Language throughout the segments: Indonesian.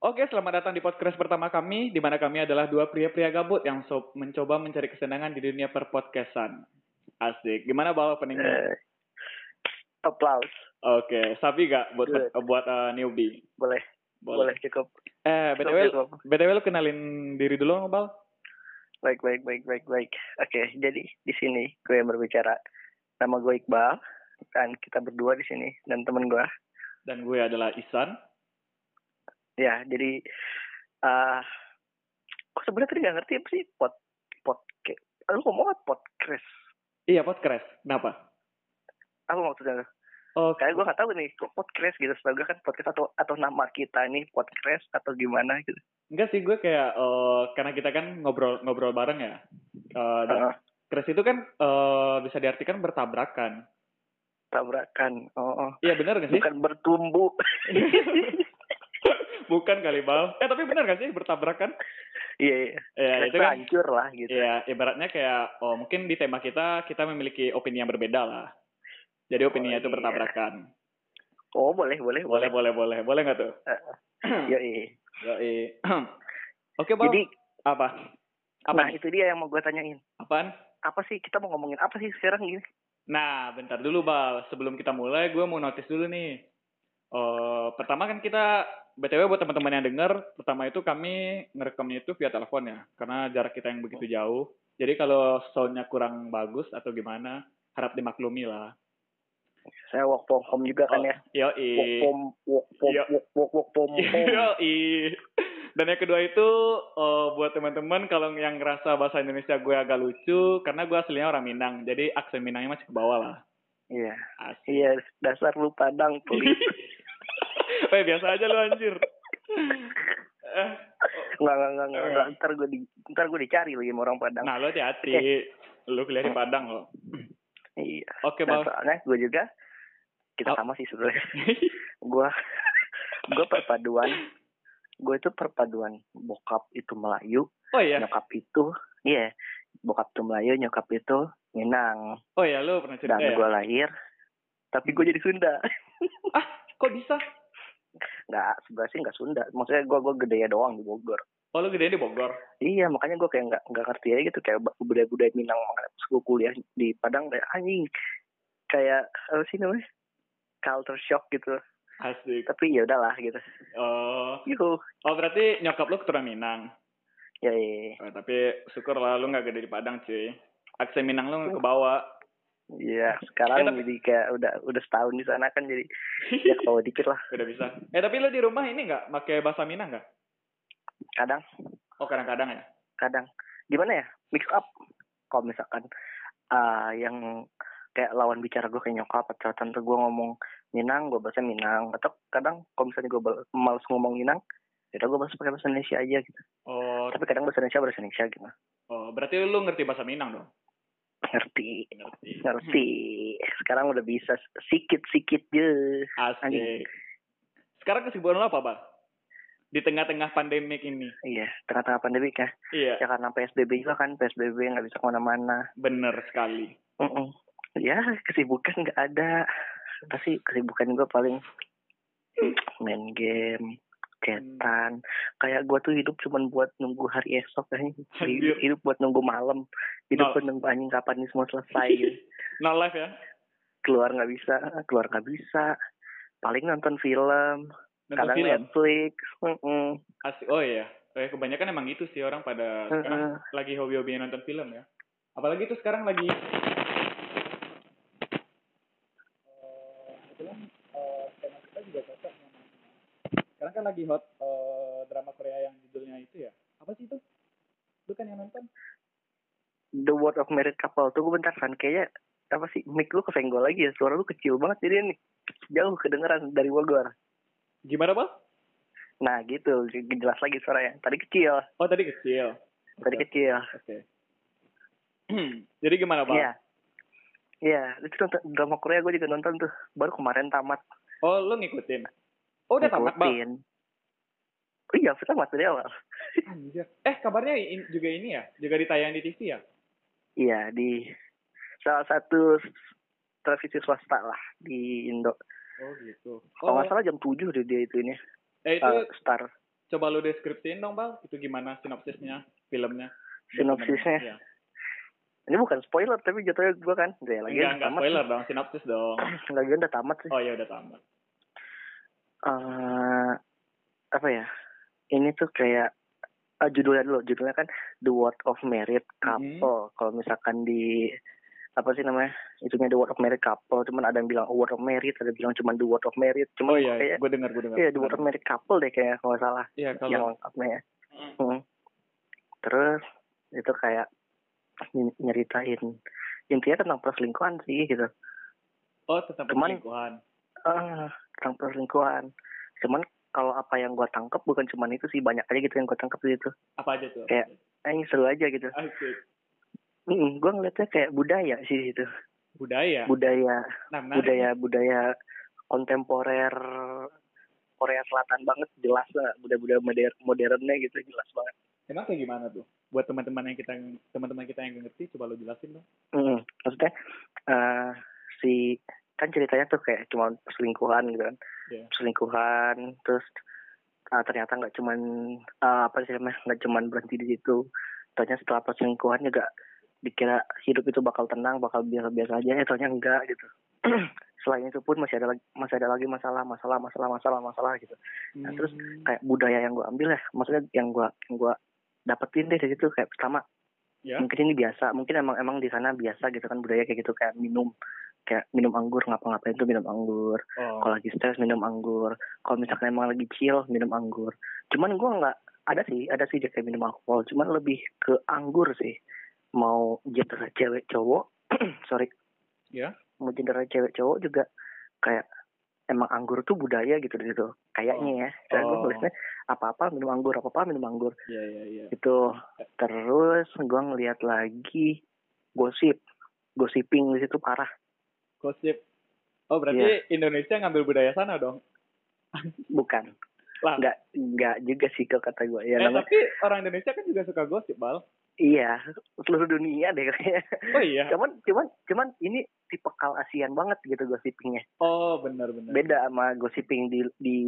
Oke, selamat datang di podcast pertama kami, di mana kami adalah dua pria-pria gabut yang so mencoba mencari kesenangan di dunia perpodcastan. Asik. Gimana bawa peningnya? Eh, applause. Oke, sapi gak buat Good. buat uh, newbie? Boleh. Boleh cukup. Eh, btw, cukup. btw lu kenalin diri dulu, Bal. Baik, baik, baik, baik, baik. Oke, jadi di sini gue yang berbicara. Nama gue Iqbal dan kita berdua di sini dan temen gue. Dan gue adalah Isan. Ya, jadi ah kok sebenarnya tadi nggak ngerti apa sih pot pot lu ngomong apa podcast Iya, podcast. Kenapa? apa maksudnya Oh, kayak gue nggak tahu nih kok podcast gitu sebagai kan podcast atau atau nama kita ini podcast atau gimana gitu enggak sih gue kayak eh, karena kita kan ngobrol ngobrol bareng ya. Eh, dan Heeh. crash itu kan eh, bisa diartikan bertabrakan. Tabrakan oh, oh. Iya benar gak sih? bukan bertumbuh Bukan kali bal. Eh tapi benar gak sih bertabrakan? iya iya Ya itu kan. hancur lah gitu Ya ibaratnya kayak oh mungkin di tema kita kita memiliki opini yang berbeda lah. Jadi opininya Oh, itu iya. bertabrakan. oh boleh boleh Boleh boleh boleh boleh nggak tuh? Yo, iya. Yoi. Oke bal. Jadi, apa? Apa? nah itu dia yang mau gue tanyain. Apaan? Apa sih kita mau ngomongin apa sih sekarang gini? Nah, bentar dulu, Bal. Sebelum kita mulai, gue mau notice dulu nih. Eh, pertama kan kita, BTW buat teman-teman yang denger, pertama itu kami ngerekamnya itu via telepon ya. Karena jarak kita yang begitu jauh. Jadi kalau soundnya kurang bagus atau gimana, harap dimaklumi lah. Saya work from home juga kan ya. Yoi. Work from work from work work, work from home. Yoi. Dan yang kedua itu eh, buat teman-teman kalau yang ngerasa bahasa Indonesia gue agak lucu karena gue aslinya orang Minang. Jadi aksen Minangnya masih ke bawah lah. Iya. Asik. Iya, dasar lu Padang pelit. Eh biasa aja lu anjir. Eh, Enggak, enggak, enggak, enggak, enggak. Ntar gue di ntar gue dicari lagi sama orang Padang. nah lu hati-hati. Lu kuliah di Padang lo. Iya. Oke, Dan Bal. soalnya gue juga kita Oh. sama sih sebenarnya. gue gue perpaduan gue itu perpaduan bokap itu Melayu Oh iya. nyokap itu iya bokap itu Melayu nyokap itu Minang Oh iya, lu pernah cerita dan ya? gue lahir tapi gue jadi Sunda Kok bisa? nggak sebenarnya sih nggak Sunda maksudnya gue gue gede doang di Bogor Oh, lu gede di Bogor. iya makanya gue kayak nggak nggak ngerti aja gitu kayak budaya budaya Minang makanya pas gue kuliah di Padang kayak anjing kayak apa sih namanya culture shock gitu Asik. tapi ya udahlah gitu Oh, yuhu oh berarti nyokap lu keturunan Minang. ya iya Oh, tapi syukur lah lu nggak gede di Padang, cuy. Aksen Minang lu ke bawah. Iya, Eh, sekarang tapi- jadi kayak udah udah setahun di sana kan jadi ya kebawa dikit lah Udah bisa. Eh, tapi lu di rumah ini nggak pakai bahasa Minang nggak? kadang Oh, kadang-kadang ya? kadang gimana ya mix up kalau misalkan ah yang kayak lawan bicara gue kayak nyokap atau tante gue ngomong Minang gue bahasa Minang atau kadang kalau misalnya gue males ngomong Minang ya udah gue bahasa pakai bahasa Indonesia aja gitu Oh, tapi kadang bahasa Indonesia bahasa Indonesia gitu oh berarti lu ngerti bahasa Minang dong? ngerti Ngerti. ngerti sekarang udah bisa sikit sikit je Asik. Sekarang kesibukan lo apa, Bang? Di tengah-tengah pandemik ini. iya tengah-tengah pandemi ya Iya, ya karena PSBB juga kan PSBB nggak bisa ke mana-mana bener sekali. Mm-mm. Ya, kesibukan nggak ada. Pasti kesibukan gue paling main game, cetan. Kayak gue tuh hidup cuman buat nunggu hari esok kan. Hidup buat nunggu malam. Hidup Nol. buat nunggu anjing kapan ini semua selesai. gitu. No live ya? Keluar nggak bisa, keluar nggak bisa. Paling nonton film, Nonton kadang film? Netflix. Asik. Oh iya. Eh, kebanyakan emang gitu sih orang pada sekarang Mm-mm. lagi hobi-hobi nonton film ya. Apalagi tuh sekarang lagi Eh, kebetulan eh, tema kita juga cocok sama sekarang kan lagi hot eh, drama Korea yang judulnya itu ya? Apa sih itu? Lu kan yang nonton. The World of Married Couple. Tuh gue bentar kan kayaknya apa sih mic lu kesenggol lagi ya. Suara lu kecil banget jadi nih jauh kedengeran dari Bogor. Gimana bang? Nah gitu, jelas lagi suaranya. Tadi kecil, oh tadi kecil. Tadi Oke. kecil. oke. Jadi gimana bang? Iya. Iya, itu nonton drama Korea gue juga nonton tuh. Baru kemarin tamat. oh lu ngikutin? Oh udah tamat bang? Ngikutin. Iya, tamat dari awal. Anjir. Eh, kabarnya juga ini ya? Juga ditayang di TV ya? Iya, di salah satu televisi swasta lah di Indo. Oh gitu. Kalau Oh, nggak salah jam 7 deh dia itu ini. eh itu eh, Star. coba lu deskripsiin dong, Bal. Itu gimana sinopsisnya, filmnya? Sinopsisnya? Iya. Ini bukan spoiler tapi jatuhnya gue kan. Ya, lagi Enggak, enggak tamat. spoiler dong, sinopsis dong. Lagi udah tamat sih. Oh ya udah tamat. eh apa ya? Ini tuh kayak ah, judulnya dulu. Judulnya kan The Word of Married Couple. Kalau misalkan di apa sih namanya? Itunya The Word of Married Couple. Cuman ada yang bilang Word of Married, ada yang bilang cuma The Word of Married. Cuman Oh iya, kayak gue dengar, gue dengar. iya The Word of Married Couple deh kayak kalau salah. Iya, Yang kalau lengkapnya ya. Mm. Hmm. Terus itu kayak ny- nyeritain intinya tentang perselingkuhan sih gitu. oh tentang Cuman- perselingkuhan. Ah, tentang perselingkuhan. Cuman kalau apa yang gua tangkap bukan cuman itu sih banyak aja gitu yang gua tangkap gitu. Apa aja tuh? Kayak- Eh, ini seru aja gitu. Asik. Mm, gua ngeliatnya kayak budaya sih itu. Budaya. Budaya, Nah, menarik. budaya, budaya kontemporer Korea Selatan banget jelas lah budaya-budaya modern modernnya gitu jelas banget. Emang kayak gimana tuh? Buat teman-teman yang kita teman-teman kita yang ngerti, coba lu jelasin dong. Mm, maksudnya eh si kan ceritanya tuh kayak cuma perselingkuhan gitu kan Iya. perselingkuhan terus ah, ternyata nggak cuman ah, apa sih namanya nggak cuman berhenti di situ ternyata setelah perselingkuhan juga dikira hidup itu bakal tenang bakal biasa-biasa aja eh ternyata enggak gitu selain itu pun masih ada lagi masih ada lagi masalah masalah masalah masalah masalah gitu Nah, terus Hmm. kayak budaya yang gue ambil ya maksudnya yang gue yang gue dapetin deh dari situ kayak pertama ya. mungkin ini biasa mungkin emang emang di sana biasa gitu kan budaya kayak gitu kayak minum kayak minum anggur ngapa-ngapain tuh minum anggur. Oh. kalau lagi stres minum anggur. Kalau misalkan emang lagi chill minum anggur. Cuman gua nggak ada sih ada sih dia kayak minum alkohol. Cuman lebih ke anggur sih. Mau gender cewek cowok sorry. Ya. mau gender cewek cowok juga kayak emang anggur tuh budaya gitu gitu kayaknya ya. Dan gue Oh. nulisnya apa apa minum anggur apa apa minum anggur. Iya, iya, iya. itu terus gua ngeliat lagi gosip. Gosiping di situ parah Gosip. Oh, berarti Indonesia ngambil budaya sana dong. bukan Lah. nggak nggak juga sih kalau kata gue ya eh, namanya tapi orang Indonesia kan juga suka gosip, Bal. iya seluruh dunia deh kayaknya Oh iya. cuman cuman cuman ini tipe kal Asian banget gitu gosipingnya Oh, benar benar. beda sama gosiping di di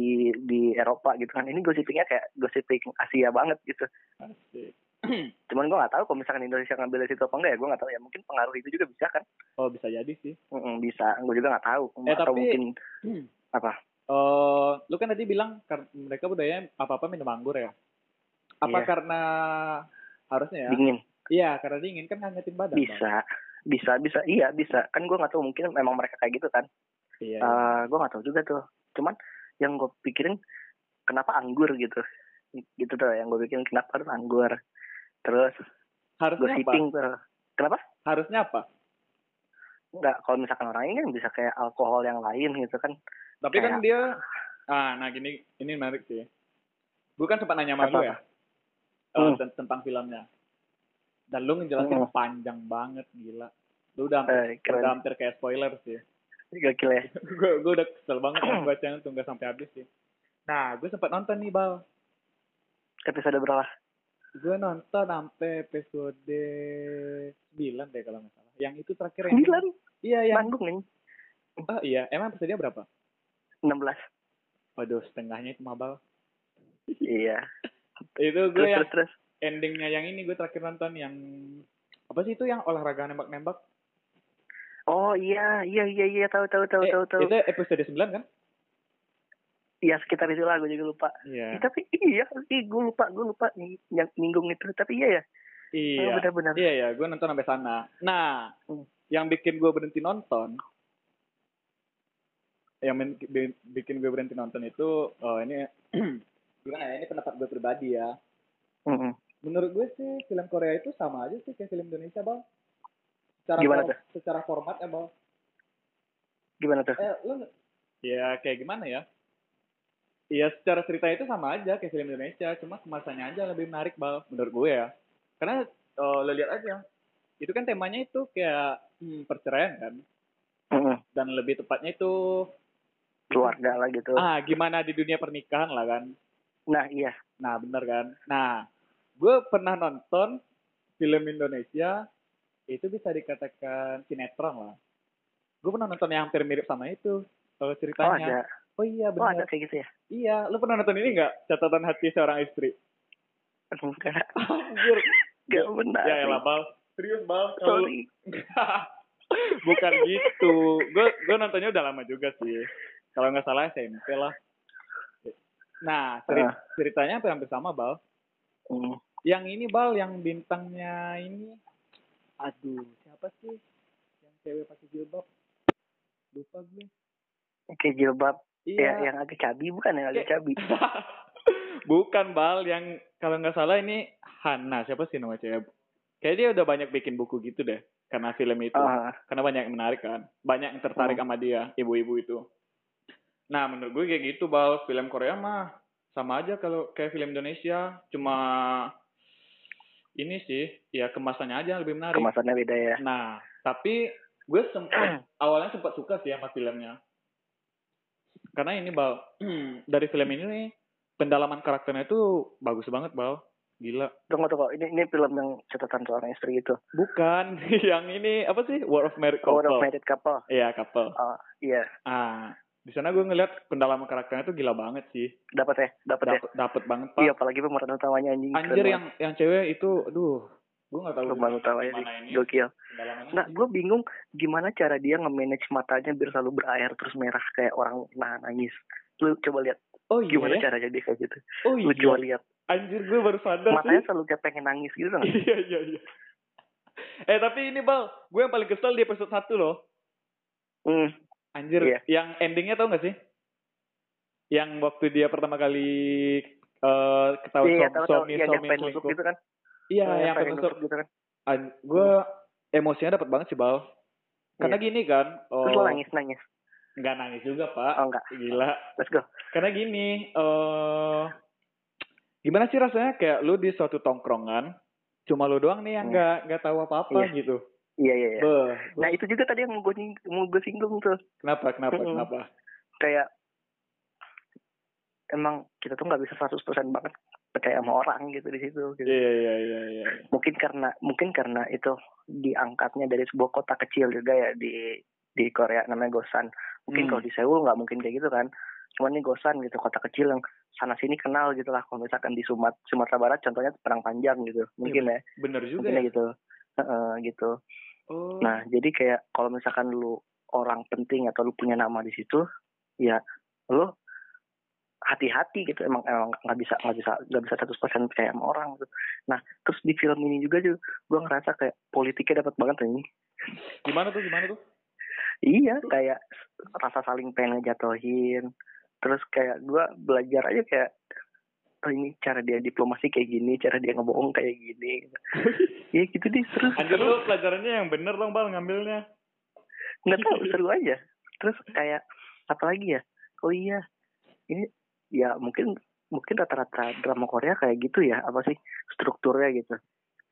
di Eropa gitu kan ini gosipingnya kayak gosiping Asia banget gitu Asik. cuman gua nggak tahu kalau misalkan Indonesia ngambil dari situ apa enggak ya gua nggak tahu ya mungkin pengaruh itu juga bisa kan Oh, bisa jadi sih. Mm-mm, bisa gue juga nggak tahu Eh, atau tapi- mungkin Hmm. apa Oh, lu kan tadi bilang mereka budaya apa-apa minum anggur ya. Apa Iya. karena harusnya ya? dingin Iya, karena dingin kan ngangetin badan. Bisa bisa bisa iya bisa kan gua nggak tahu mungkin memang mereka kayak gitu kan Iya. Eh gue nggak tahu juga tuh cuman yang gue pikirin kenapa anggur gitu gitu tuh yang gue pikirin kenapa harus anggur terus Harusnya apa? gosiping tuh kenapa Harusnya apa? nggak kalau misalkan orang ini kan bisa kayak alkohol yang lain gitu kan Tapi kan Kayak- dia ah nah gini ini menarik sih. Gue kan sempat nanya sama Apa? lu ya. eh, Hmm. ten- tentang filmnya. Dan lu ngejelasin Hmm. panjang banget gila. Lu udah hampir, eh, udah hampir kayak spoiler sih. gokil ya gue gue udah kesel banget kan bacanya tuh nggak sampai habis sih. Nah, gue sempat nonton nih, Bal. episode berapa Gue nonton sampai episode 9 deh kalau nggak salah. Yang itu terakhir yang sembilan Iya, yang nanggung nih Oh iya, emang episode berapa? enam belas Waduh, setengahnya itu mabal. iya Itu gue terus yang terus terus endingnya yang ini gue terakhir nonton yang apa sih itu yang olahraga nembak-nembak? oh iya iya iya iya tahu tahu tahu Eh, tahu tahu Itu episode 9 kan? Iya sekitar itu lah gue juga lupa Iya. Ih, tapi iya ih gue lupa gue lupa nih yang nyinggung itu tapi iya ya Iya. benar-benar Iya ya, gue nonton sampai sana. Nah, Hmm. yang bikin gue berhenti nonton, yang bikin gue berhenti nonton itu, oh ini gimana ya? Ini pendapat gue pribadi ya. Mm-mm. Menurut gue sih film Korea itu sama aja sih kayak film Indonesia bang. Secara Gimana form- secara formatnya bang. gimana tuh Eh, lu ya kayak gimana ya? Iya secara cerita itu sama aja kayak film Indonesia, cuma kemasannya aja lebih menarik bal, menurut gue ya. Karena oh, lo lihat aja, itu kan temanya itu kayak hmm, perceraian kan, dan lebih tepatnya itu keluarga lah gitu ah gimana di dunia pernikahan lah kan. nah iya Nah bener kan. Nah, gue pernah nonton film Indonesia itu bisa dikatakan sinetron lah. Gue pernah nonton yang hampir mirip sama itu. oh, Oh ceritanya. ada. Oh, iya Oh ada benar. kayak gitu ya. Iya, lu pernah nonton ini nggak? Catatan hati seorang istri. Enggak. Anjir. Enggak benar. Ya elah, Bal. Serius, Bal. Sorry. Bukan gitu. Gue gue nontonnya udah lama juga sih. Kalau nggak salah SMP lah. Nah, ceri- Ah. ceritanya hampir hampir sama, Bal. Hmm. Yang ini, Bal, yang bintangnya ini. Aduh, siapa sih? Yang cewek pakai jilbab. Lupa gue. Kayak jilbab Iya. ya, yang agak cabi bukan yang agak cabi. Bukan, Bal. Yang kalau nggak salah ini Hana. Siapa sih nama cewek? Kayak dia udah banyak bikin buku gitu deh. Karena film itu. Ah, karena banyak yang menarik kan banyak yang tertarik Hmm. sama dia ibu-ibu itu nah menurut gue kayak gitu bal film Korea mah sama aja kalau kayak film Indonesia cuma ini sih ya kemasannya aja lebih menarik kemasannya beda ya. nah tapi gue sempat awalnya sempat suka sih sama filmnya karena ini bal dari film ini nih pendalaman karakternya itu bagus banget bal gila Tunggu tunggu, ini ini film yang catatan seorang istri itu. bukan yang ini apa sih War of Married Couple of Married Couple. iya couple Oh, iya. Ah, di sana gue ngeliat pendalaman karakternya tuh gila banget sih. Dapat ya, dapat ya. Banget, Pak. Iya, apalagi pemeran utamanya anjing. Anjir banget. yang yang cewek itu, aduh, gue gak tahu utamanya gimana sih. ini Gokil. Nah, gue bingung gimana cara dia nge-manage matanya biar selalu berair terus merah kayak orang nahan nangis. Lu coba lihat oh iya, gimana ya? caranya dia kayak gitu. oh Lu iya. coba lihat. Anjir gue baru sadar Matanya sih. selalu kayak pengen nangis gitu kan. iya, iya, iya. Eh tapi ini bal, gue yang paling kesel di episode 1 loh. Hmm. Anjir, Iya. yang endingnya tau gak sih? Yang waktu dia pertama kali eh ketahuan Iya, suami, tahu tahu suami, suami gitu kan. Iya, Yang yang pengen nusuk gitu kan. Gue emosinya dapat banget sih bal. Karena gini kan, oh, Terus lo nangis nangis. nggak nangis juga pak. Oh enggak. Gila. Let's go. Karena gini, eh gimana sih rasanya kayak lu di suatu tongkrongan, cuma lu doang nih yang Hmm. nggak nggak tahu apa-apa Iya. gitu. Iya iya iya. Nah itu juga tadi yang mau gue mau gue singgung tuh. kenapa kenapa kenapa? Kayak emang kita tuh nggak bisa 100% banget percaya sama orang gitu di situ. Gitu. Iya iya iya iya. Mungkin karena mungkin karena itu diangkatnya dari sebuah kota kecil juga ya di di Korea namanya Gosan. Mungkin Hmm. kalau di Seoul nggak mungkin kayak gitu kan. Cuman ini Gosan gitu kota kecil yang sana sini kenal gitu lah. Kalau misalkan di Sumat Sumatera Barat contohnya Perang Panjang gitu. Mungkin ya. Bener juga Mungkin ya. ya gitu. Gitu. Oh. Nah, jadi kayak kalau misalkan lu orang penting atau lu punya nama di situ, ya lu hati-hati gitu emang emang nggak bisa nggak bisa nggak bisa 100% percaya sama orang gitu. Nah, terus di film ini juga juga gue ngerasa kayak politiknya dapat banget ini. gimana tuh gimana tuh? Iya, kayak rasa saling pengen ngejatuhin. Terus kayak gue belajar aja kayak oh ini cara dia diplomasi kayak gini, cara dia ngebohong kayak gini. ya gitu deh terus. Anjir lu pelajarannya yang bener dong bal ngambilnya. nggak tahu seru aja terus kayak apa lagi ya oh iya ini ya mungkin mungkin rata-rata drama Korea kayak gitu ya apa sih strukturnya gitu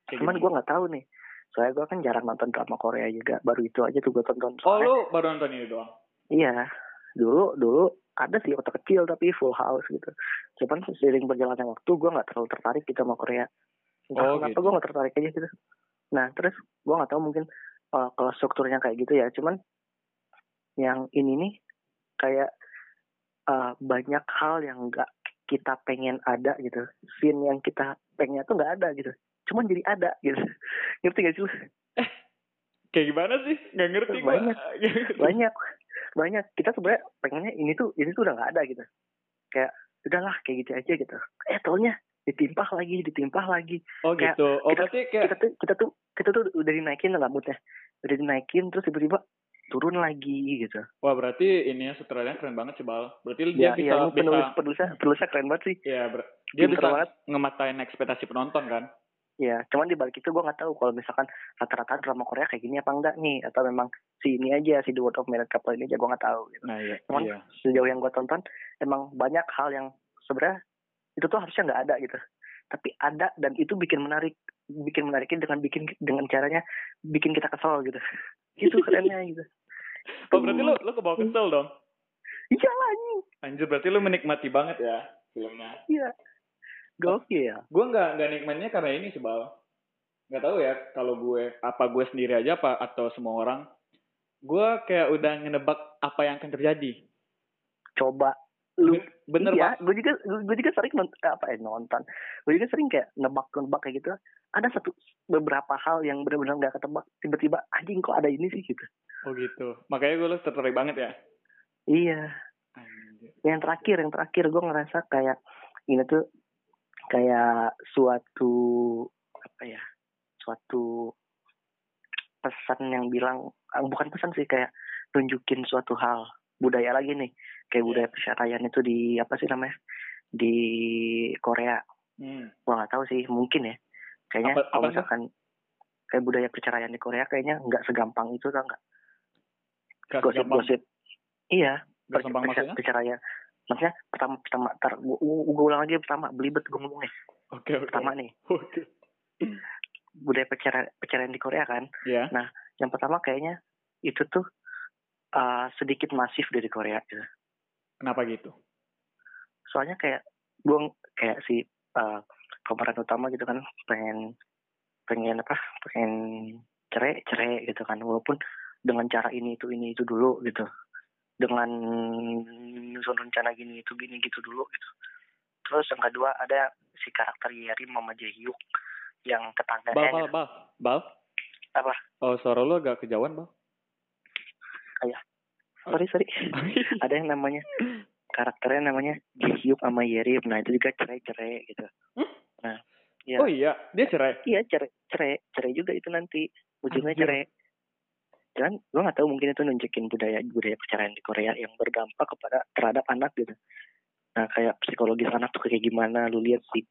Kayak cuman gitu. gue nggak tahu nih soalnya gue kan jarang nonton drama Korea juga baru itu aja tuh gue tonton Oh soalnya lu baru nonton ini doang? iya dulu dulu ada sih kota kecil tapi full house gitu cuman seiring berjalannya waktu gue nggak terlalu tertarik gitu sama Korea entah Oh, kenapa gitu. gue nggak tertarik aja gitu nah terus gue nggak tahu mungkin uh, kalau strukturnya kayak gitu ya cuman yang ini nih kayak uh, banyak hal yang nggak kita pengen ada gitu scene yang kita pengen tuh nggak ada gitu cuman jadi ada gitu ngerti gak sih lu? Kayak gimana sih? Gak ngerti gua. Banyak. banyak banyak kita sebenarnya pengennya ini tuh ini tuh udah nggak ada gitu kayak udahlah kayak gitu aja gitu eh taunya ditimpah lagi ditimpah lagi Oh Kayak gitu. Oh kita- berarti kayak kita tuh kita tuh kita tuh udah dinaikin lah moodnya udah dinaikin terus tiba-tiba turun lagi gitu Wah berarti ini ya sutradaranya keren banget sih Bal. Berarti dia ya, bisa ya ini penulis bisa penulisnya penulisnya keren banget sih ya ber- dia Pinter bisa banget. ngematain ekspektasi penonton kan. ya cuman di balik itu gue nggak tahu kalau misalkan rata-rata drama Korea kayak gini apa enggak nih atau memang si ini aja si The World of Married Couple ini aja gue nggak tahu gitu. Nah iya. Cuman iya. sejauh yang gue tonton emang banyak hal yang sebenarnya itu tuh harusnya nggak ada gitu tapi ada dan itu bikin menarik bikin menariknya dengan bikin dengan caranya bikin kita kesel gitu itu kerennya gitu Oh berarti lu lu kebawa kesel dong. iya lah anjing. Anjir berarti lu menikmati banget ya filmnya. iya gokil Gue nggak nggak nikmatnya karena ini sih bal. Nggak tahu ya kalau gue apa gue sendiri aja apa atau semua orang. Gue kayak udah ngenebak apa yang akan terjadi. coba lu Bener iya, gue juga gue juga sering nont- apa ya nonton. Gue juga sering kayak nebak-nebak kayak gitu. Ada satu beberapa hal yang benar-benar nggak ketebak tiba-tiba anjing kok ada ini sih? gitu. Oh gitu. Makanya gue lu tertarik banget ya. iya. Anjir. yang terakhir yang terakhir gue ngerasa kayak ini tuh kayak suatu apa ya suatu pesan yang bilang ah, bukan pesan sih kayak nunjukin suatu hal budaya lagi nih kayak Iya. budaya perceraian itu di apa sih namanya di Korea Hmm. gua nggak tahu sih mungkin ya kayaknya Apa- apa kalau misalkan kayak budaya perceraian di Korea kayaknya nggak segampang itu tau nggak gosip-gosip iya maksudnya? perceraian maksudnya pertama pertama gua, gua ulang lagi pertama belibet gue ngomongnya Oke oke. pertama nih Oke. budaya perceraian perceraian di Korea kan Ya. yang pertama kayaknya itu tuh uh, sedikit masif dari Korea gitu Kenapa gitu? soalnya kayak gue kayak si uh, pemeran utama gitu kan pengen pengen apa pengen cerai cerai gitu kan walaupun dengan cara ini itu ini itu dulu gitu dengan nyusun rencana gini itu gini gitu dulu gitu terus yang kedua ada si karakter Yeri Mama Jaehyuk yang Bal, tetangganya bal, bal. Bal? Apa? Oh, suara lu agak kejauhan, Bal. Sorry sorry. Ada yang namanya karakternya namanya Jaehyuk sama Yeri nah itu juga cerai cerai gitu. Hmm? nah ya Oh iya, dia cerai. iya cerai cerai cerai juga itu nanti. Ujungnya Anjir. cerai. Dan gue nggak tahu mungkin itu nunjukin budaya budaya perceraian di Korea yang berdampak kepada terhadap anak gitu. Nah kayak psikologis anak tuh kayak gimana? Lu lihat si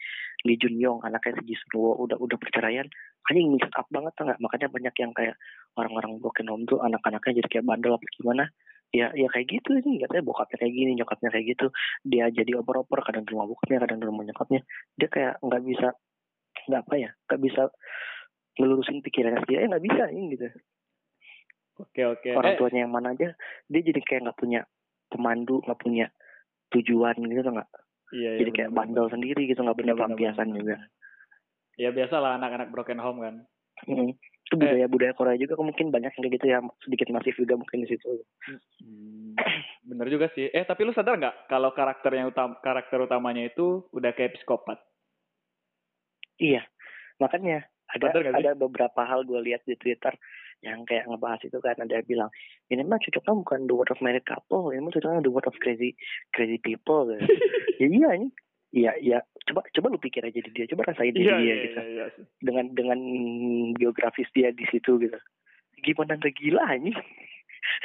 Lee Jun Yong anaknya si Ji Sun Wo udah udah perceraian anjing mix up banget tuh nggak? Makanya banyak yang kayak orang-orang broken home tuh anak-anaknya jadi kayak bandel apa gimana ya ya kayak gitu sih. Katanya bokapnya kayak gini nyokapnya kayak gitu. Dia jadi oper-oper kadang di rumah bokapnya kadang di rumah nyokapnya. Dia kayak nggak bisa nggak apa ya nggak bisa ngelurusin pikirannya dia. Ya nggak bisa ini gitu. Oke oke. orang Eh, tuanya yang mana aja dia jadi kayak nggak punya pemandu nggak punya tujuan gitu tuh nggak? Iya, iya, jadi kayak bener, bandel sendiri gitu nggak punya pelampiasan juga. Ya biasa lah anak-anak broken home kan. Mm. Itu budaya budaya Korea juga mungkin banyak yang kayak gitu ya sedikit masif juga mungkin di situ Hmm, bener juga sih. Eh tapi lu sadar nggak kalau karakter yang utam karakter utamanya itu udah kayak psikopat? iya makanya ada ada beberapa hal gue lihat di Twitter yang kayak ngebahas itu kan ada yang bilang ini mah cocoknya bukan the word of married couple ini mah cocoknya the word of crazy crazy people gitu. ya iya ini iya iya coba coba lu pikir aja di dia coba rasain di Iya dia iya gitu iya. iya sih. dengan dengan biografis dia di situ gitu gimana nggak gila ini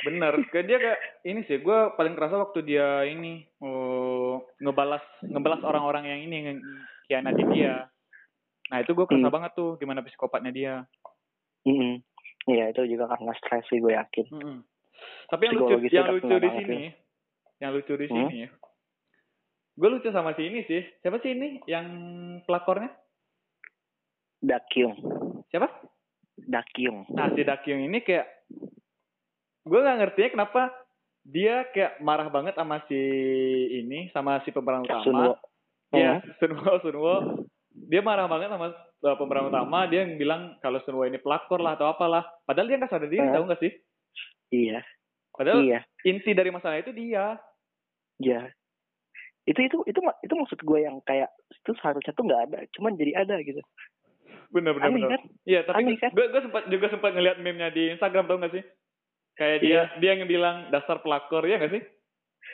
Bener. Kayak dia kayak ini sih. Gue paling kerasa waktu dia ini oh, ngebalas ngebalas orang-orang yang ini yang khianatin dia. Nah itu gue kerasa Hmm. banget tuh gimana psikopatnya dia. Mm Iya itu juga karena stres sih gue yakin Mm-mm. Tapi yang lucu, yang lucu di banget sini, yang lucu di Hmm? sini ya. Gue lucu sama si ini sih. Siapa sih ini yang pelakornya? Dakyung Siapa? Dakyung Nah si Dakyung ini kayak, gue nggak ngertinya kenapa dia kayak marah banget sama si ini, sama si pemeran utama. Sunwo Iya, Sunwo, Sunwo. Dia marah banget sama uh, pemeran utama. Dia yang bilang kalau Sunwo ini pelakor lah atau apalah. Padahal dia nggak sadar diri, Eh. tahu nggak sih? iya Padahal iya inti dari masalah itu dia. Ya. Itu itu itu itu maksud gue yang kayak itu seharusnya tuh nggak ada, cuman jadi ada gitu. Bener bener Aneh bener. kan? Iya, tapi Aneh kan? gue gue sempat juga sempat ngeliat meme-nya di Instagram tau gak sih? Kayak dia Iya. dia yang bilang dasar pelakor ya gak sih?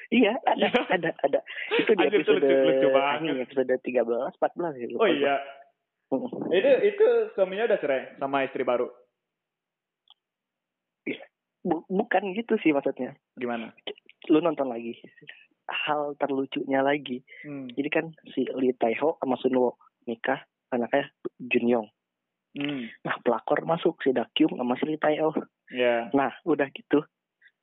Iya, ada Iya. ada ada. Itu di Anjir, itu episode lucu- lucu banget. anjing, episode 13 14 gitu. Oh iya. Itu itu suaminya udah cerai sama istri baru. Bu- bukan gitu sih maksudnya. Gimana? Lu nonton lagi. Hal terlucunya lagi. Hmm. Jadi kan si Lee Tae-ho sama Sunwo nikah, anaknya Jun Yong. Hmm. Nah, pelakor masuk si Dakyung sama si Lee Tae-ho. Ya, Nah, udah gitu.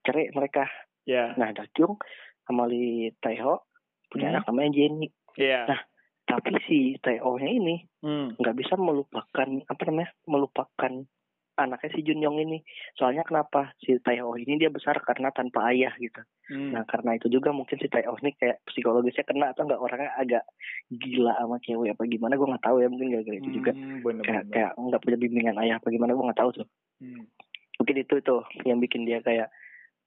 Cerai mereka. ya. Nah, Dakyung sama Lee Tae-ho punya Hmm. anak namanya Jenny. Iya. Nah. Tapi si Tae-ho-nya ini Hmm. nggak bisa melupakan apa namanya? Melupakan anaknya si Jun Yong ini. Soalnya kenapa? Si Tae-ho ini dia besar karena tanpa ayah gitu. Hmm. Nah, karena itu juga mungkin si Tae-ho ini kayak psikologisnya kena atau nggak orangnya agak gila sama cewek apa gimana gue nggak tahu ya mungkin gara-gara itu juga Hmm, bener kayak bener. kayak nggak punya bimbingan ayah apa gimana gue nggak tahu tuh Hmm. mungkin itu tuh yang bikin dia kayak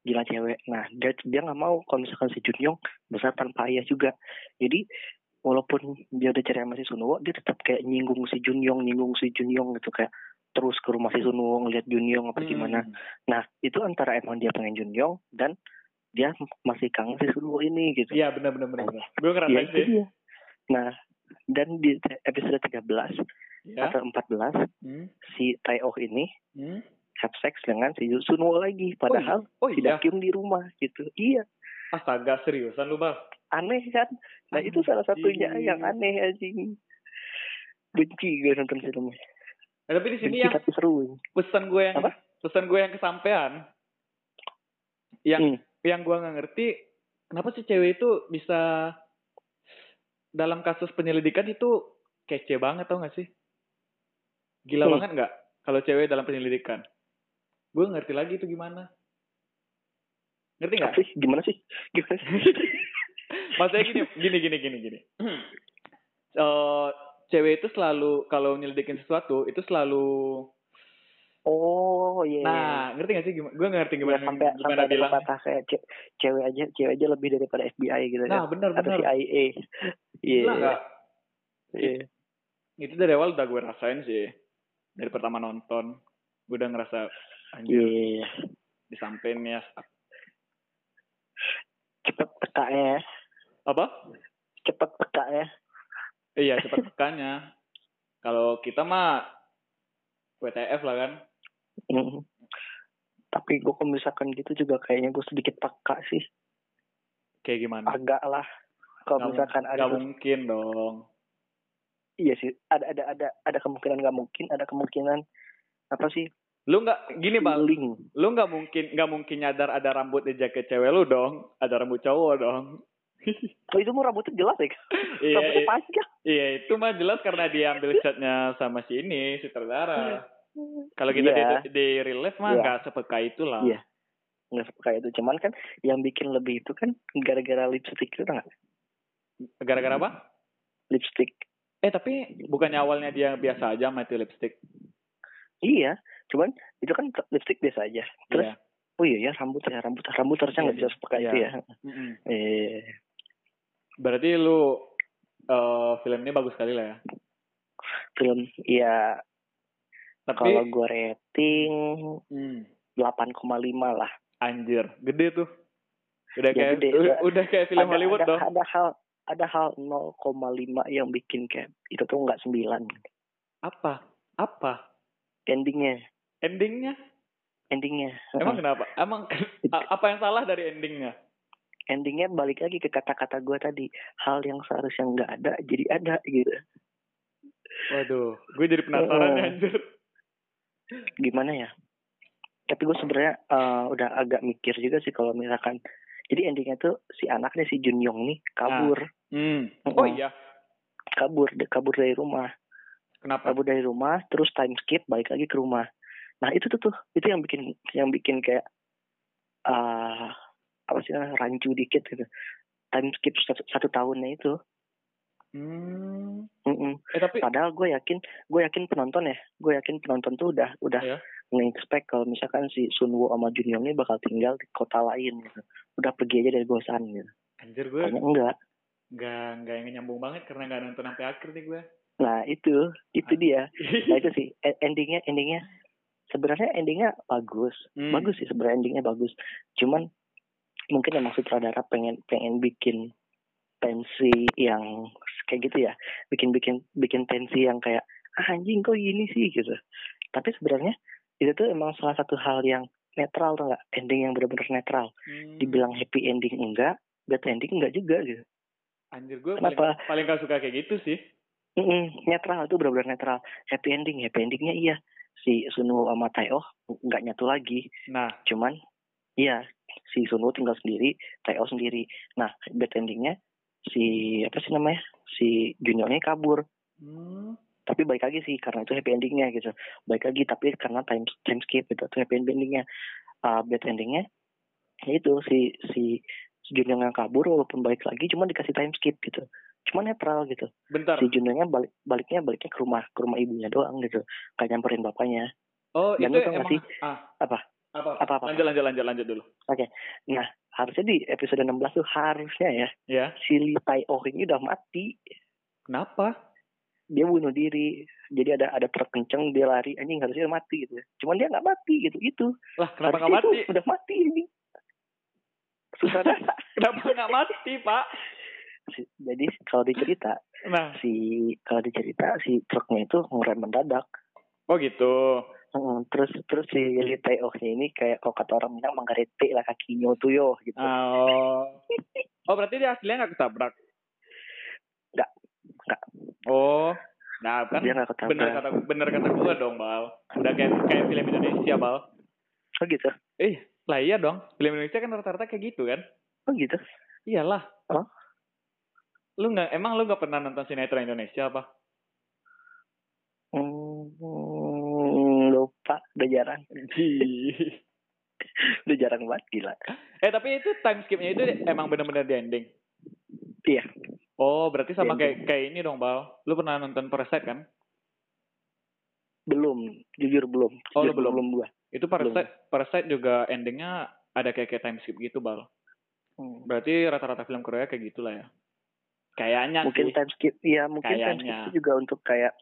gila cewek nah dia dia nggak mau kalau misalkan si Junyong besar tanpa ayah juga jadi walaupun dia udah cari sama si Sunwo dia tetap kayak nyinggung si Junyong nyinggung si Junyong gitu kayak terus ke rumah si Sunwo ngeliat Junyong apa gimana Hmm. nah itu antara emang dia pengen Junyong dan dia masih kangen si Sunwo ini gitu Iya benar benar benar. Gue ya ngerasain itu sih. dia nah dan di episode 13 Ya. atau 14 Hmm. si Tae-oh ini Hmm. have sex dengan si Sunwo lagi padahal Oh iya. Dakyung di rumah gitu iya Astaga seriusan lu bang. aneh kan nah itu salah satunya yang aneh anjing benci gue nonton filmnya Eh, tapi di sini yang pesan gue yang Apa? pesan gue yang kesampean yang Hmm. yang gue nggak ngerti kenapa sih cewek itu bisa dalam kasus penyelidikan itu kece banget tau gak sih? Gila Hmm. banget nggak kalau cewek dalam penyelidikan? Gue ngerti lagi itu gimana. Ngerti nggak? Gimana sih? Gimana sih? Maksudnya gini gini gini gini gini. Eh, cewek itu selalu kalau nyelidikin sesuatu itu selalu oh iya nah ngerti gak sih gimana gue ngerti Ya, gimana sampai gimana sampai bilang. pepatah kayak ce- cewek aja cewek aja lebih daripada FBI gitu nah kan. benar atau benar. CIA iya nggak? Iya. Itu dari awal udah gue rasain sih dari pertama nonton gue udah ngerasa anjir iya. disampein ya. Cepet peka ya. Apa? Cepet peka ya iya cepat tekannya kalau kita mah WTF lah kan. Mm. tapi gue kalau misalkan gitu juga kayaknya gue sedikit peka sih. Kayak gimana? Agak lah. Kalau misalkan ada nggak mungkin dong. Iya sih. Ada ada ada ada kemungkinan nggak mungkin ada kemungkinan apa sih? Lu nggak gini bang. Lu nggak mungkin nggak mungkin nyadar ada rambut di jaket cewek lu dong. Ada rambut cowok dong oh itu mau rambutnya jelas ya iya rambutnya iya, panjang. Iya itu mah jelas karena dia ambil shotnya sama si ini sutradara kalau kita Iya. di, di real life mah Iya. nggak sepeka itulah Iya. nggak suka itu. Cuman kan yang bikin lebih itu kan gara-gara lipstick itu nggak? Gara-gara apa? Lipstick. Eh tapi bukannya awalnya dia biasa aja itu lipstick? Iya. Cuman itu kan lipstick biasa aja. Terus Iya. oh iya ya rambut ya rambut. Rambut harusnya nggak Iya, bisa sepeka itu ya. Mm-mm. eh berarti lu eh film ini bagus sekali lah ya? Film ya tapi kalau gue rating hmm, 8,5 lah. Anjir gede tuh. Udah Ya, kayak gede. u- udah kayak film ada, Hollywood ada, dong ada hal ada hal 0,5 yang bikin kayak itu tuh nggak 9 apa? Apa? Endingnya. Endingnya? Endingnya. Emang kenapa? Emang apa yang salah dari endingnya endingnya balik lagi ke kata-kata gue tadi hal yang seharusnya nggak ada jadi ada gitu. Waduh gue jadi penasaran ya anjir. Gimana ya? Tapi gue sebenarnya eh, udah agak mikir juga sih kalau misalkan jadi endingnya tuh si anaknya si Junyong nih kabur. Hmm. oh iya. Kabur kabur dari rumah. Kenapa? Kabur dari rumah terus time skip balik lagi ke rumah. Nah itu tuh tuh itu yang bikin yang bikin kayak ah apa sih namanya, rancu dikit gitu. Time skip satu, satu tahunnya itu. Hmm. Mm-mm. eh tapi padahal gue yakin gue yakin penonton ya. Gue yakin penonton tuh udah udah Iya. nge-expect kalau misalkan si Sunwoo sama Junyong ini bakal tinggal di kota lain gitu. Udah pergi aja dari Gosan gitu. Anjir gue Kayaknya enggak. Nggak nggak yang nyambung banget karena nggak nonton sampai akhir nih gue nah itu itu Ah. dia. Nah itu sih. E- endingnya endingnya sebenarnya endingnya bagus. Hmm. bagus sih sebenarnya endingnya bagus. Cuman mungkin emang sutradara pengen pengen bikin tensi yang kayak gitu ya. Bikin bikin bikin tensi yang kayak ah, anjing kok gini sih? gitu. Tapi sebenarnya itu tuh emang salah satu hal yang netral tuh nggak? Ending yang benar-benar netral. Hmm. dibilang happy ending enggak bad ending enggak juga gitu. Anjir gue paling, Kenapa? paling gak suka kayak gitu sih. Mm-mm, netral itu benar-benar netral. Happy ending happy endingnya iya. Si Sunwoo sama Taeoh nggak nyatu lagi. Nah. Cuman iya si Sunwoo tinggal sendiri Taeoh sendiri. Nah bad endingnya si apa sih namanya si Junyongnya kabur. Hmm. tapi baik lagi sih karena itu happy endingnya gitu. Baik lagi tapi karena time time skip gitu. Itu happy endingnya. Uh, bad endingnya ya itu si si Junyong yang kabur walaupun balik lagi cuma dikasih time skip gitu. Cuma netral gitu. Bentar. Si Junyongnya balik baliknya baliknya ke rumah ke rumah ibunya doang gitu. Kayak nyamperin bapaknya. Oh Dan itu nggak emang sih? ah. Apa? Apa? Apa, apa? Lanjut, lanjut, lanjut, lanjut dulu. Nah, harusnya di episode 16 tuh harusnya ya Ya. si Lee Tai Oh ini udah mati. Kenapa? Dia bunuh diri. Jadi ada ada truk kenceng dia lari anjing harusnya udah mati gitu. Cuman dia nggak mati gitu gitu. Lah, kenapa nggak mati? itu udah mati ini. Sutradara. Kenapa nggak mati, Pak? Jadi kalau dicerita Nah, si kalau dicerita si truknya itu ngerem mendadak. oh gitu. Mm, terus terus si Tai Oh ini kayak kalau kata orang bilang manggarete lah kakinya tuh yo gitu. Oh. Oh, berarti dia aslinya nggak ketabrak? Nggak. Nggak. Oh. Nah, kan dia nggak ketabrak. bener kata bener kata gua dong, Bal. Udah kayak kayak film Indonesia, Bal. Oh gitu. Eh, lah iya dong. Film Indonesia kan rata-rata kayak gitu kan? Oh gitu. Iyalah. Oh. Lu nggak emang lu nggak pernah nonton sinetron Indonesia apa? Hmm, lupa udah jarang. udah jarang banget gila. eh, tapi itu time skipnya itu emang bener-bener di ending. Iya. Oh, berarti sama kayak kayak ini dong, Bal. Lu pernah nonton Parasite kan? Belum, jujur belum. Oh, Jujur lu belum? belum gua. Itu Parasite Parasite juga endingnya ada kayak kayak time skip gitu, Bal. Hmm. Berarti rata-rata film Korea kayak gitulah ya. Kayaknya Mungkin sih. time skip, iya mungkin time skip Kayaknya. juga untuk kayak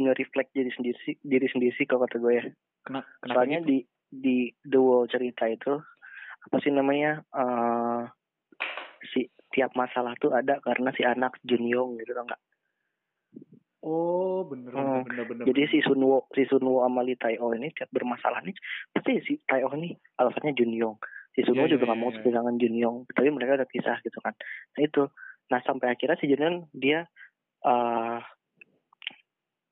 nge-reflect diri sendiri diri sendiri sih kalau kata gue ya. Kena- kenapa Soalnya gitu? di di The Wall cerita itu apa sih namanya eh si tiap masalah tuh ada karena si anak Junyoung gitu tau nggak? Oh, bener bener Hmm. bener bener. Jadi si Sunwo si Sunwo sama Lee Tai Oh ini tiap bermasalah nih pasti si Tai Oh nih alasannya Junyoung. Si Sunwo Iya, juga iya, nggak mau iya. kehilangan Junyoung, tapi mereka udah pisah gitu kan. Nah itu. Nah sampai akhirnya si Junyoung dia eh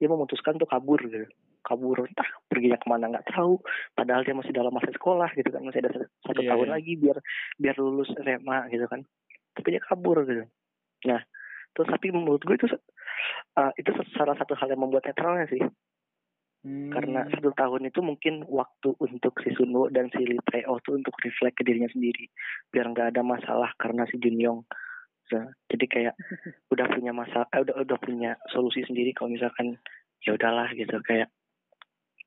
dia memutuskan untuk kabur gitu. Kabur entah perginya ke mana nggak tahu. Padahal dia masih dalam masa sekolah gitu kan masih ada satu, Iya, tahun iya. lagi biar biar lulus SMA gitu kan. Tapi dia kabur gitu. Nah terus tapi menurut gue itu eh, itu salah satu hal yang membuat netralnya sih Hmm. karena satu tahun itu mungkin waktu untuk si Sunwo dan si Lee Tae-oh tuh untuk reflect ke dirinya sendiri biar nggak ada masalah karena si Junyoung Nah, jadi kayak udah punya masalah eh, udah udah punya solusi sendiri kalau misalkan ya udahlah gitu kayak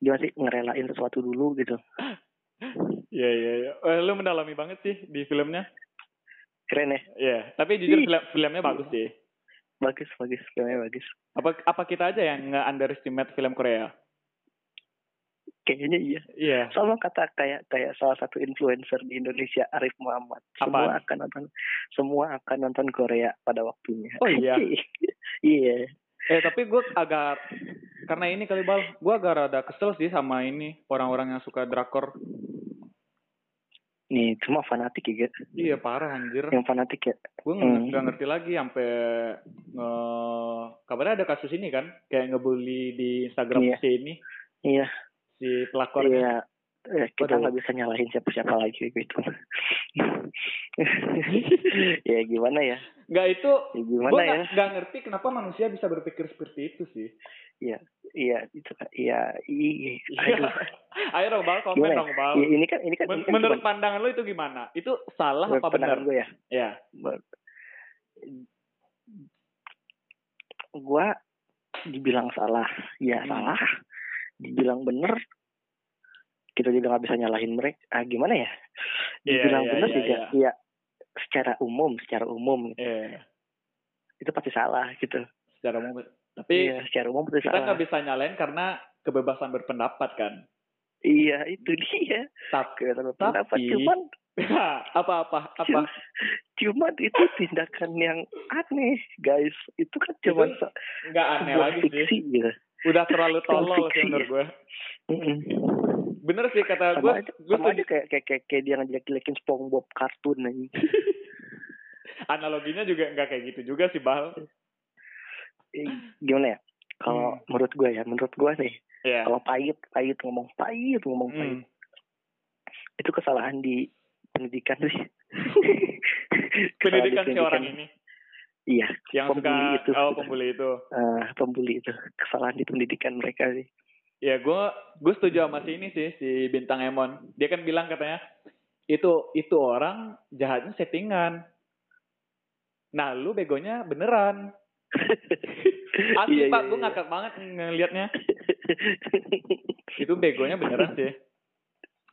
dia masih ngerelain sesuatu dulu gitu Iya iya iya. Eh, lu mendalami banget sih di filmnya. keren ya Iya, tapi jujur film filmnya bagus sih. bagus bagus filmnya bagus Apa apa kita aja yang nggak underestimate film Korea? kayaknya iya Iya. sama kata kayak kayak salah satu influencer di Indonesia Arif Muhammad semua Apaan? akan nonton semua akan nonton Korea pada waktunya Oh iya. iya Eh tapi gue agak karena ini kali bal, gue agak rada kesel sih sama ini orang-orang yang suka drakor. nih cuma fanatik ya Gek. Iya parah anjir. yang fanatik ya Gue Hmm. nggak ngerti lagi sampai nge kabarnya ada kasus ini kan, kayak ngebully di Instagram Iya. si ini iya si pelakornya. iya Eh, kita nggak bisa nyalahin siapa-siapa lagi gitu ya gimana ya Nggak itu, ya gimana ya nggak ngerti kenapa manusia bisa berpikir seperti itu sih. iya itu iya iya aduh Ayo dong bal, komen Gimana dong bal. Ya, ini kan ini kan, Men- ini kan Menurut cuma pandangan lo itu gimana? Itu salah apa benar? gue ya Ya. gue dibilang salah ya Hmm. salah dibilang bener kita juga nggak bisa nyalahin mereka ah gimana ya Iya, dibilang iya, bener iya, juga iya. ya secara umum secara umum Iya. itu pasti salah gitu Secara umum. Tapi iya secara umum pasti kita nggak bisa nyalain karena kebebasan berpendapat kan. iya itu dia Tapi kebebasan pendapat Tapi- cuman apa-apa apa? Cuma- cuman itu tindakan yang aneh guys itu kan cuma Nggak aneh lagi sih. gitu Udah terlalu tolol sih menurut ya. gue. Bener sih kata gue. Gue sama aja kayak kayak kayak, kayak dia ngejelek-jelekin SpongeBob kartun aja. analoginya juga nggak kayak gitu juga sih bal. Eh, gimana ya kalau Hmm. menurut gue ya menurut gue nih Iya. kalau pahit pahit ngomong pahit ngomong pahit Hmm. itu kesalahan di pendidikan sih Pendidikan si orang ini iya yang suka Pembuli itu. oh pembuli itu. eh, pembuli itu kesalahan di pendidikan mereka sih Ya gue gue setuju sama si ini sih si bintang Emon. Dia kan bilang katanya itu itu orang jahatnya settingan. Nah lu begonya beneran. Asli Iya, pak, iya, gue iya. ngakak banget ngelihatnya. Itu begonya beneran sih.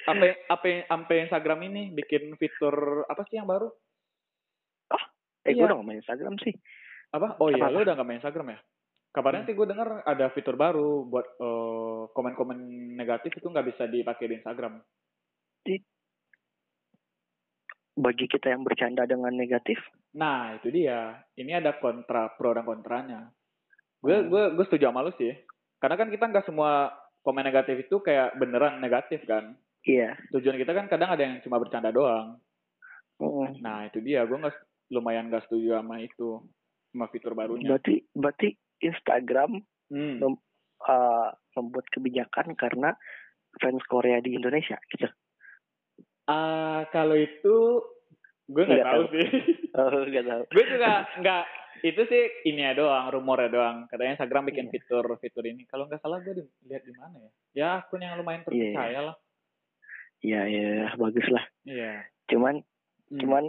apa apa sampai Instagram ini bikin fitur apa sih yang baru? Eh, gue Iya. udah gak main Instagram sih. Apa? Oh iya, Apa-apa? lu udah gak main Instagram ya? Kabarnya Hmm. sih gue denger ada fitur baru buat eh, komen-komen negatif itu nggak bisa dipakai di Instagram. Bagi kita yang bercanda dengan negatif, Nah, itu dia. Ini ada kontra pro dan kontranya. Gue Hmm. gue gue setuju sama lu sih. Karena kan kita nggak semua komen negatif itu kayak beneran negatif kan. iya. Tujuan kita kan kadang ada yang cuma bercanda doang. Mm. Nah, itu dia. Gue nggak lumayan nggak setuju sama itu sama fitur barunya. Berarti, berarti Instagram Hmm. uh, membuat kebijakan karena fans Korea di Indonesia gitu. Ah, kalau itu gue nggak tahu tahu. sih. Oh, gak tahu. gue juga nggak itu sih ini ya doang rumornya doang katanya Instagram bikin Iya. fitur fitur ini kalau nggak salah gue lihat di mana ya ya akun yang lumayan Iya, iya. terpercaya lah Iya, iya, bagus lah. iya Cuman, Hmm. cuman,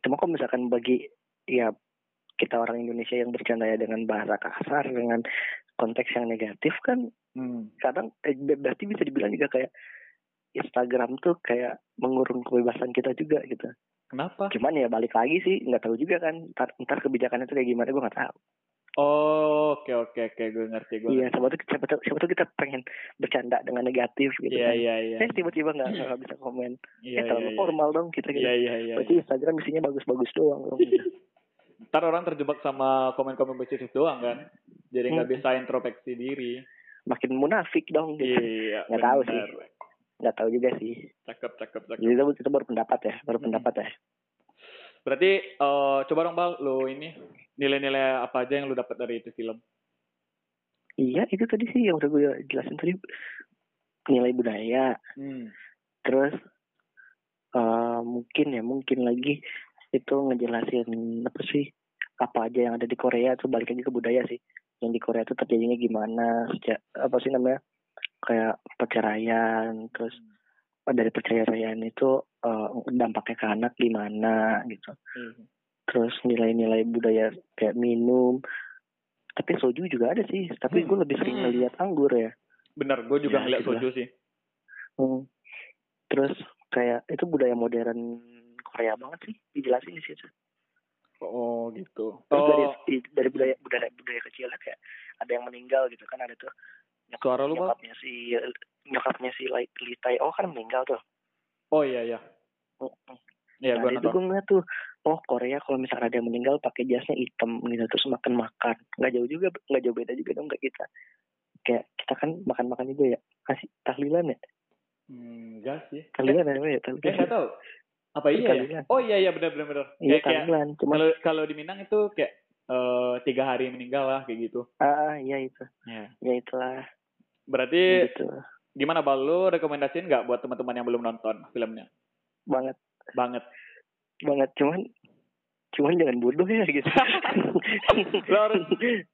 cuma kalau misalkan bagi ya kita orang Indonesia yang bercanda ya dengan bahasa kasar, dengan konteks yang negatif kan Hmm. kadang eh, ber- berarti bisa dibilang juga kayak Instagram tuh kayak mengurung kebebasan kita juga gitu. kenapa Cuman ya balik lagi sih nggak tahu juga kan ntar, ntar kebijakannya tuh kayak gimana gue nggak tahu. oh oke oke oke gue ngerti gue Iya, siapa tuh, siapa tuh, siapa tuh kita pengen bercanda dengan negatif gitu iya kan. iya iya Eh tiba-tiba nggak nggak bisa komen. iya eh iya terlalu iya formal dong kita gitu. iya iya iya Berarti Instagram isinya bagus-bagus doang dong. gitu. ntar orang terjebak sama komen-komen positif doang kan jadi nggak Hmm. bisa introspeksi diri Makin munafik dong gitu. iya Nggak tahu sih. Nggak tahu juga sih. cakep cakep cakep Jadi itu, itu baru pendapat ya, baru Hmm. pendapat ya. berarti eh, coba dong bal lu ini nilai-nilai apa aja yang lu dapat dari itu film Iya, itu tadi sih yang udah gue jelasin tadi nilai budaya. hmm. Terus eh mungkin ya, mungkin lagi itu ngejelasin apa sih apa aja yang ada di Korea tuh balik lagi ke budaya sih. Yang di Korea tuh terjadinya gimana, sejak apa sih namanya kayak perceraian, terus oh, dari perceraian itu eh, dampaknya ke anak gimana gitu. Hmm. Terus nilai-nilai budaya kayak minum. Tapi soju juga ada sih, tapi Hmm. gue lebih sering Hmm. ngeliat anggur ya. Bener, gue juga Ya, ngeliat gitu lah. soju sih. Hmm. Terus kayak itu budaya modern Korea banget sih dijelasin di situ. Oh gitu. Terus dari Oh, di- dari budaya budaya budaya kecilnya kayak ada yang meninggal gitu kan ada tuh nyokap, suara lu bang? nyokapnya si nyokapnya si Tae Oh kan meninggal tuh. Oh iya iya. Mm-mm. Iya gue nah, itu nonton. gue ngeliat tuh oh Korea kalau misalnya ada yang meninggal pakai jasnya hitam gitu terus makan makan nggak jauh juga nggak jauh beda juga dong kayak kita kayak kita kan makan makan juga ya kasih tahlilan ya Hmm, enggak sih. Tahlilan ya ya eh tahlilan nggak tahu. Apa iya ya? Oh iya iya benar benar benar. iya Kayak kayak kalau kalau di Minang itu kayak eh, tiga hari meninggal lah kayak gitu. ah iya itu Ya. ya itulah Berarti gitu gimana bal lu rekomendasiin nggak buat teman-teman yang belum nonton filmnya? banget Banget. banget cuman cuman jangan bodoh ya gitu Lo harus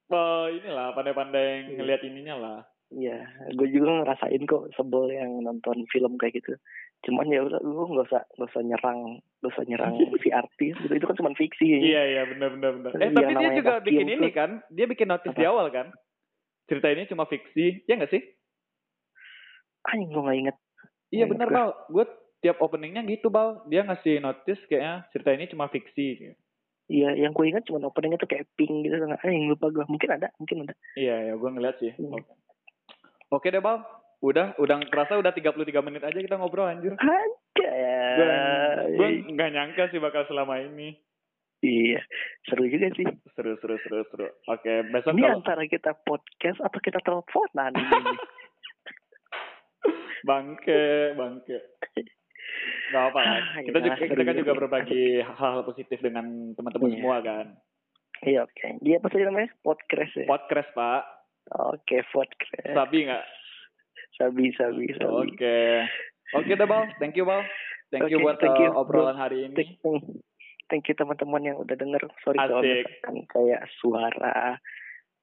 oh, inilah pandai-pandai ngelihat ininya lah. Iya, gue juga ngerasain kok sebel yang nonton film kayak gitu. Cuman ya udah, lu nggak usah nggak usah nyerang, nggak usah nyerang si artis. Gitu. Itu kan cuma fiksi. ya. Iya iya benar benar benar. Eh Yang tapi dia juga vacuum bikin ini kan, dia bikin notis Apa? di awal kan. Cerita ini cuma fiksi, ya nggak sih? Anjing gue nggak inget. Iya benar bal. Gue tiap openingnya gitu bal. Dia ngasih notis kayaknya cerita ini cuma fiksi. Iya, yang gue ingat cuma openingnya tuh kayak pink gitu. Anjing lupa gue. Mungkin ada, mungkin ada. Iya ya gue ngeliat sih. Hmm. Oke. Oke deh bal. Udah, udah kerasa udah 33 menit aja kita ngobrol anjir. Aja. Gue nggak nyangka sih bakal selama ini. Iya, seru juga sih. Seru seru seru seru. Oke besok Ini kalau antara kita podcast atau kita teleponan ini. bangke bangke. Gak apa lah. Ah, Kita juga, kita kan juga berbagi hal-hal positif dengan teman-teman Iya. semua kan. Iya, oke. Dia apa sih namanya? Podcast ya? Podcast pak. Oke, podcast. Sabi nggak? Sabi, sabi, sabi. Oke. Oke deh Bal. Thank you Bal. Thank you Oke, buat thank uh, you, obrolan hari ini. Thank, thank you teman-teman yang udah denger. Sorry kalau misalkan kayak suara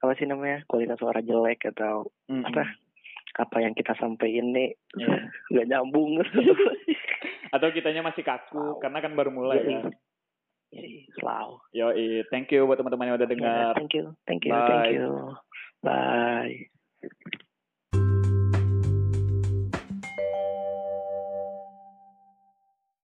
apa sih namanya kualitas suara jelek atau Mm-mm. apa apa yang kita sampaikan ini Iya. nggak nyambung. Atau kitanya masih kaku karena kan baru mulai Iya. kan. Iya, Selalu. Yo, thank you buat teman-teman yang udah dengar. Thank you, thank you, Bye. thank you. Bye.